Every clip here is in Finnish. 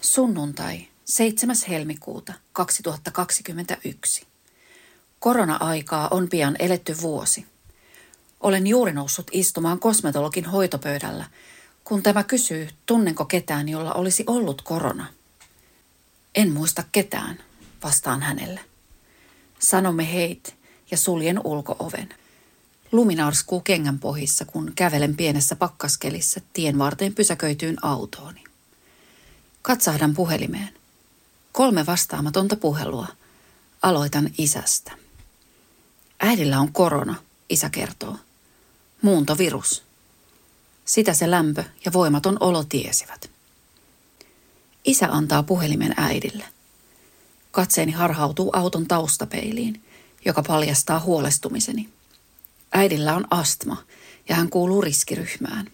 Sunnuntai 7. helmikuuta 2021. Korona-aikaa on pian eletty vuosi. Olen juuri noussut istumaan kosmetologin hoitopöydällä, kun tämä kysyy, tunnenko ketään, jolla olisi ollut korona. En muista ketään, vastaan hänelle. Sanomme heit ja suljen ulkooven. Lumi narskuu kengän pohissa, kun kävelen pienessä pakkaskelissä tien varteen pysäköityyn autooni. Katsahdan puhelimeen. Kolme vastaamatonta puhelua. Aloitan isästä. Äidillä on korona, isä kertoo. Muuntovirus. Sitä se lämpö ja voimaton olo tiesivät. Isä antaa puhelimen äidille. Katseeni harhautuu auton taustapeiliin, joka paljastaa huolestumiseni. Äidillä on astma ja hän kuuluu riskiryhmään.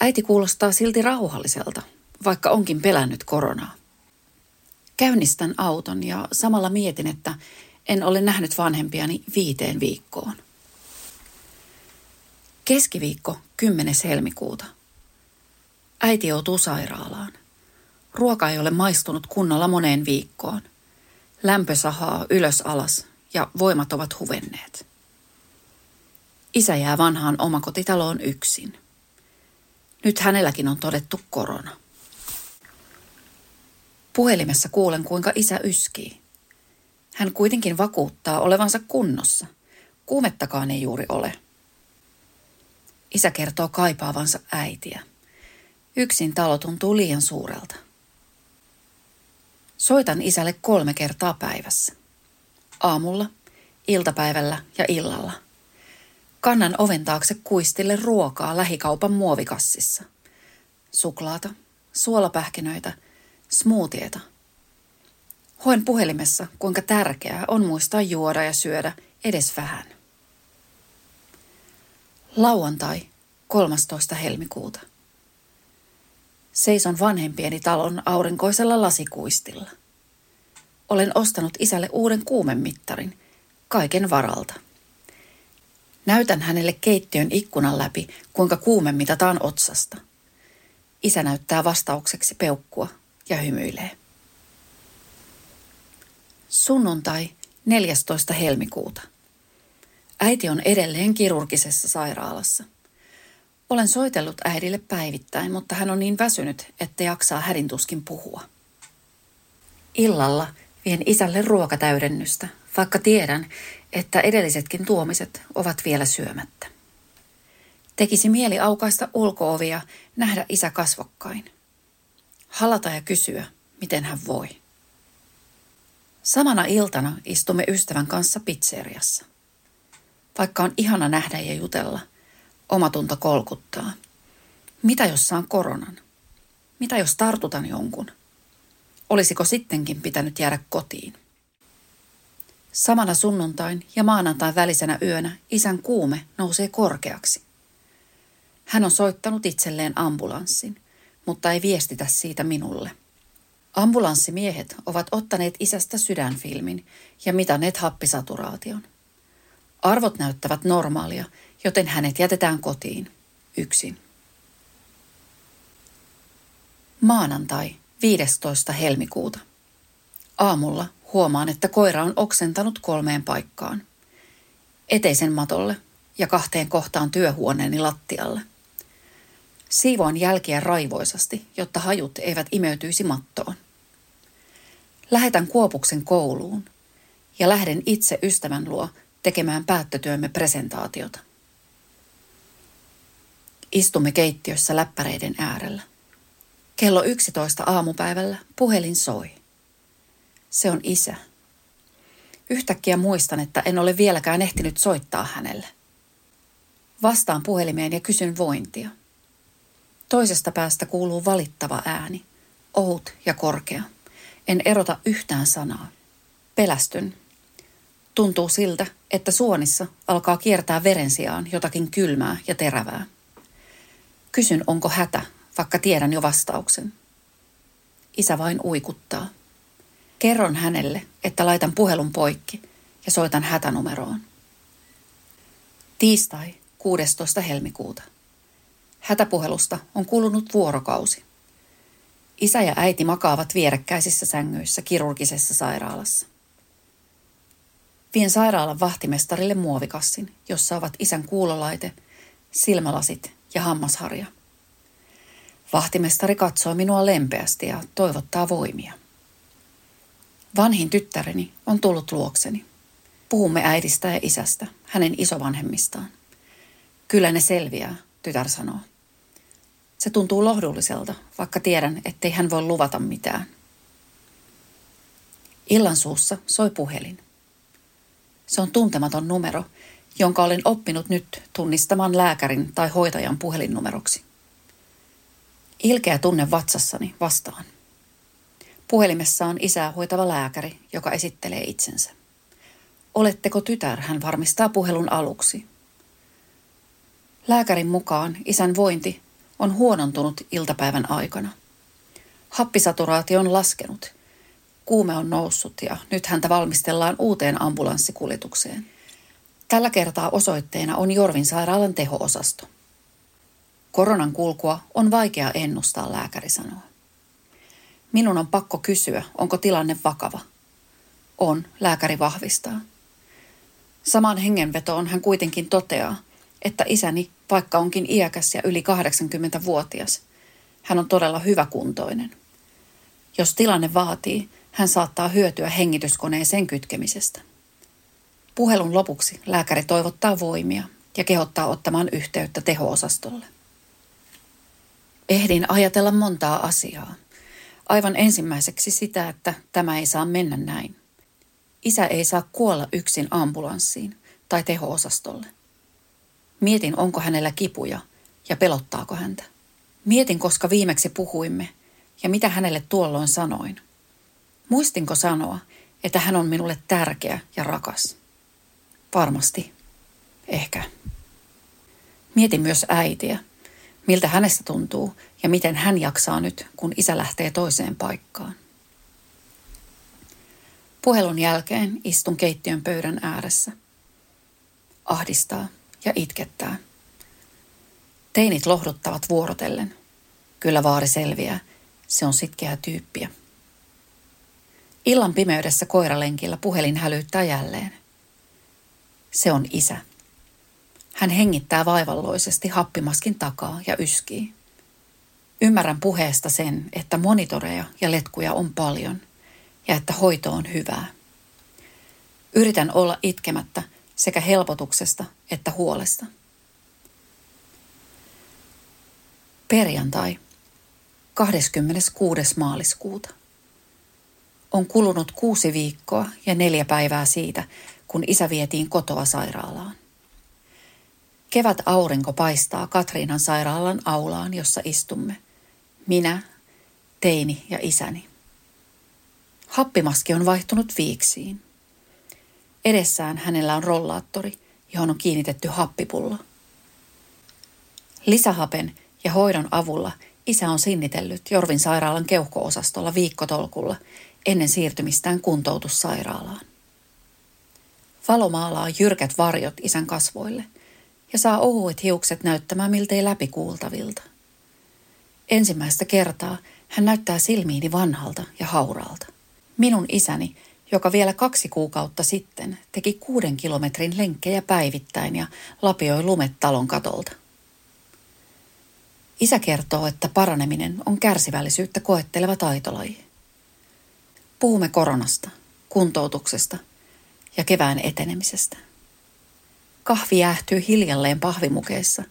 Äiti kuulostaa silti rauhalliselta, vaikka onkin pelännyt koronaa. Käynnistän auton ja samalla mietin, että en ole nähnyt vanhempiani viiteen viikkoon. Keskiviikko 10. helmikuuta. Äiti joutuu sairaalaan. Ruoka ei ole maistunut kunnolla moneen viikkoon. Lämpö sahaa ylös alas ja voimat ovat huvenneet. Isä jää vanhaan omakotitaloon yksin. Nyt hänelläkin on todettu korona. Puhelimessa kuulen, kuinka isä yskii. Hän kuitenkin vakuuttaa olevansa kunnossa. Kuumettakaan ei juuri ole. Isä kertoo kaipaavansa äitiä. Yksin talo tuntuu liian suurelta. Soitan isälle kolme kertaa päivässä. Aamulla, iltapäivällä ja illalla. Kannan oven taakse kuistille ruokaa lähikaupan muovikassissa. Suklaata, suolapähkinöitä – smoothieta. Hoen puhelimessa, kuinka tärkeää on muistaa juoda ja syödä edes vähän. Lauantai 13. helmikuuta. Seison vanhempieni talon aurinkoisella lasikuistilla. Olen ostanut isälle uuden kuumemittarin, kaiken varalta. Näytän hänelle keittiön ikkunan läpi, kuinka kuume mitataan otsasta. Isä näyttää vastaukseksi peukkua ja hymyilee. Sunnuntai 14. helmikuuta. Äiti on edelleen kirurgisessa sairaalassa. Olen soitellut äidille päivittäin, mutta hän on niin väsynyt, että jaksaa hädintuskin puhua. Illalla vien isälle ruokatäydennystä, vaikka tiedän, että edellisetkin tuomiset ovat vielä syömättä. Tekisi mieli aukaista ulkoovia, nähdä isä kasvokkain – halata ja kysyä, miten hän voi. Samana iltana istumme ystävän kanssa pizzeriassa. Vaikka on ihana nähdä ja jutella, omatunto kolkuttaa. Mitä jos saan koronan? Mitä jos tartutan jonkun? Olisiko sittenkin pitänyt jäädä kotiin? Samana sunnuntain ja maanantain välisenä yönä isän kuume nousee korkeaksi. Hän on soittanut itselleen ambulanssin – mutta ei viestitä siitä minulle. Ambulanssimiehet ovat ottaneet isästä sydänfilmin ja mitanneet happisaturaation. Arvot näyttävät normaalia, joten hänet jätetään kotiin, yksin. Maanantai 15. helmikuuta. Aamulla huomaan, että koira on oksentanut kolmeen paikkaan. Eteisen matolle ja kahteen kohtaan työhuoneeni lattialle. Siivoan jälkiä raivoisasti, jotta hajut eivät imeytyisi mattoon. Lähetän Kuopuksen kouluun ja lähden itse ystävän luo tekemään päättötyömme presentaatiota. Istumme keittiössä läppäreiden äärellä. Kello 11 aamupäivällä puhelin soi. Se on isä. Yhtäkkiä muistan, että en ole vieläkään ehtinyt soittaa hänelle. Vastaan puhelimeen ja kysyn vointia. Toisesta päästä kuuluu valittava ääni. ohut ja korkea. En erota yhtään sanaa. Pelästyn. Tuntuu siltä, että suonissa alkaa kiertää veren sijaan jotakin kylmää ja terävää. Kysyn, onko hätä, vaikka tiedän jo vastauksen. Isä vain uikuttaa. Kerron hänelle, että laitan puhelun poikki ja soitan hätänumeroon. Tiistai 16. helmikuuta. Hätäpuhelusta on kulunut vuorokausi. Isä ja äiti makaavat vierekkäisissä sängyissä kirurgisessa sairaalassa. Vien sairaalan vahtimestarille muovikassin, jossa ovat isän kuulolaite, silmälasit ja hammasharja. Vahtimestari katsoo minua lempeästi ja toivottaa voimia. Vanhin tyttäreni on tullut luokseni. Puhumme äidistä ja isästä, hänen isovanhemmistaan. Kyllä ne selviää, tytär sanoo. Se tuntuu lohdulliselta, vaikka tiedän, ettei hän voi luvata mitään. Illan suussa soi puhelin. Se on tuntematon numero, jonka olen oppinut nyt tunnistamaan lääkärin tai hoitajan puhelinnumeroksi. Ilkeä tunne vatsassani vastaan. Puhelimessa on isää hoitava lääkäri, joka esittelee itsensä. Oletteko tytär, hän varmistaa puhelun aluksi. Lääkärin mukaan isän vointi on huonontunut iltapäivän aikana. Happisaturaatio on laskenut. Kuume on noussut ja nyt häntä valmistellaan uuteen ambulanssikuljetukseen. Tällä kertaa osoitteena on Jorvin sairaalan teho-osasto. Koronan kulkua on vaikea ennustaa, lääkäri sanoo. Minun on pakko kysyä, onko tilanne vakava. On, lääkäri vahvistaa. Samaan hengenvetoon hän kuitenkin toteaa, että isäni, vaikka onkin iäkäs ja yli 80-vuotias, hän on todella hyväkuntoinen. Jos tilanne vaatii, hän saattaa hyötyä hengityskoneeseen kytkemisestä. Puhelun lopuksi lääkäri toivottaa voimia ja kehottaa ottamaan yhteyttä teho-osastolle. Ehdin ajatella montaa asiaa. Aivan ensimmäiseksi sitä, että tämä ei saa mennä näin. Isä ei saa kuolla yksin ambulanssiin tai teho-osastolle. Mietin, onko hänellä kipuja ja pelottaako häntä. Mietin, koska viimeksi puhuimme ja mitä hänelle tuolloin sanoin. Muistinko sanoa, että hän on minulle tärkeä ja rakas? Varmasti. Ehkä. Mietin myös äitiä, miltä hänestä tuntuu ja miten hän jaksaa nyt, kun isä lähtee toiseen paikkaan. Puhelun jälkeen istun keittiön pöydän ääressä. Ahdistaa ja itkettää. Teinit lohduttavat vuorotellen. Kyllä vaari selviää, se on sitkeä tyyppiä. Illan pimeydessä koiralenkillä puhelin hälyttää jälleen. Se on isä. Hän hengittää vaivalloisesti happimaskin takaa ja yskii. Ymmärrän puheesta sen, että monitoreja ja letkuja on paljon ja että hoito on hyvää. Yritän olla itkemättä sekä helpotuksesta että huolesta. Perjantai, 26. maaliskuuta. On kulunut kuusi viikkoa ja neljä päivää siitä, kun isä vietiin kotoa sairaalaan. Kevät aurinko paistaa Katriinan sairaalan aulaan, jossa istumme. Minä, teini ja isäni. Happimaski on vaihtunut viiksiin. Edessään hänellä on rollaattori, johon on kiinnitetty happipullo. Lisähapen ja hoidon avulla isä on sinnitellyt Jorvin sairaalan keuhkoosastolla viikkotolkulla ennen siirtymistään kuntoutussairaalaan. Valo maalaa jyrkät varjot isän kasvoille ja saa ohuet hiukset näyttämään miltei läpikuultavilta. Ensimmäistä kertaa hän näyttää silmiini vanhalta ja hauraalta. Minun isäni joka vielä kaksi kuukautta sitten teki kuuden kilometrin lenkkejä päivittäin ja lapioi lumet talon katolta. Isä kertoo, että paraneminen on kärsivällisyyttä koetteleva taitolaji. Puhumme koronasta, kuntoutuksesta ja kevään etenemisestä. Kahvi jäähtyy hiljalleen pahvimukeissa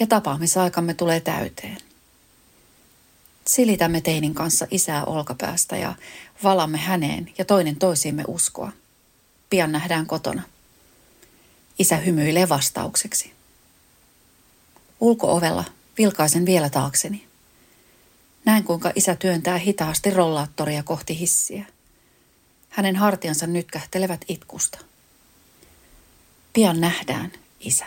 ja tapaamisaikamme tulee täyteen. Silitämme teinin kanssa isää olkapäästä ja valamme häneen ja toinen toisiimme uskoa. Pian nähdään kotona. Isä hymyilee vastaukseksi. Ulkoovella vilkaisen vielä taakseni. Näen, kuinka isä työntää hitaasti rollaattoria kohti hissiä. Hänen hartiansa nytkähtelevät itkusta. Pian nähdään, isä.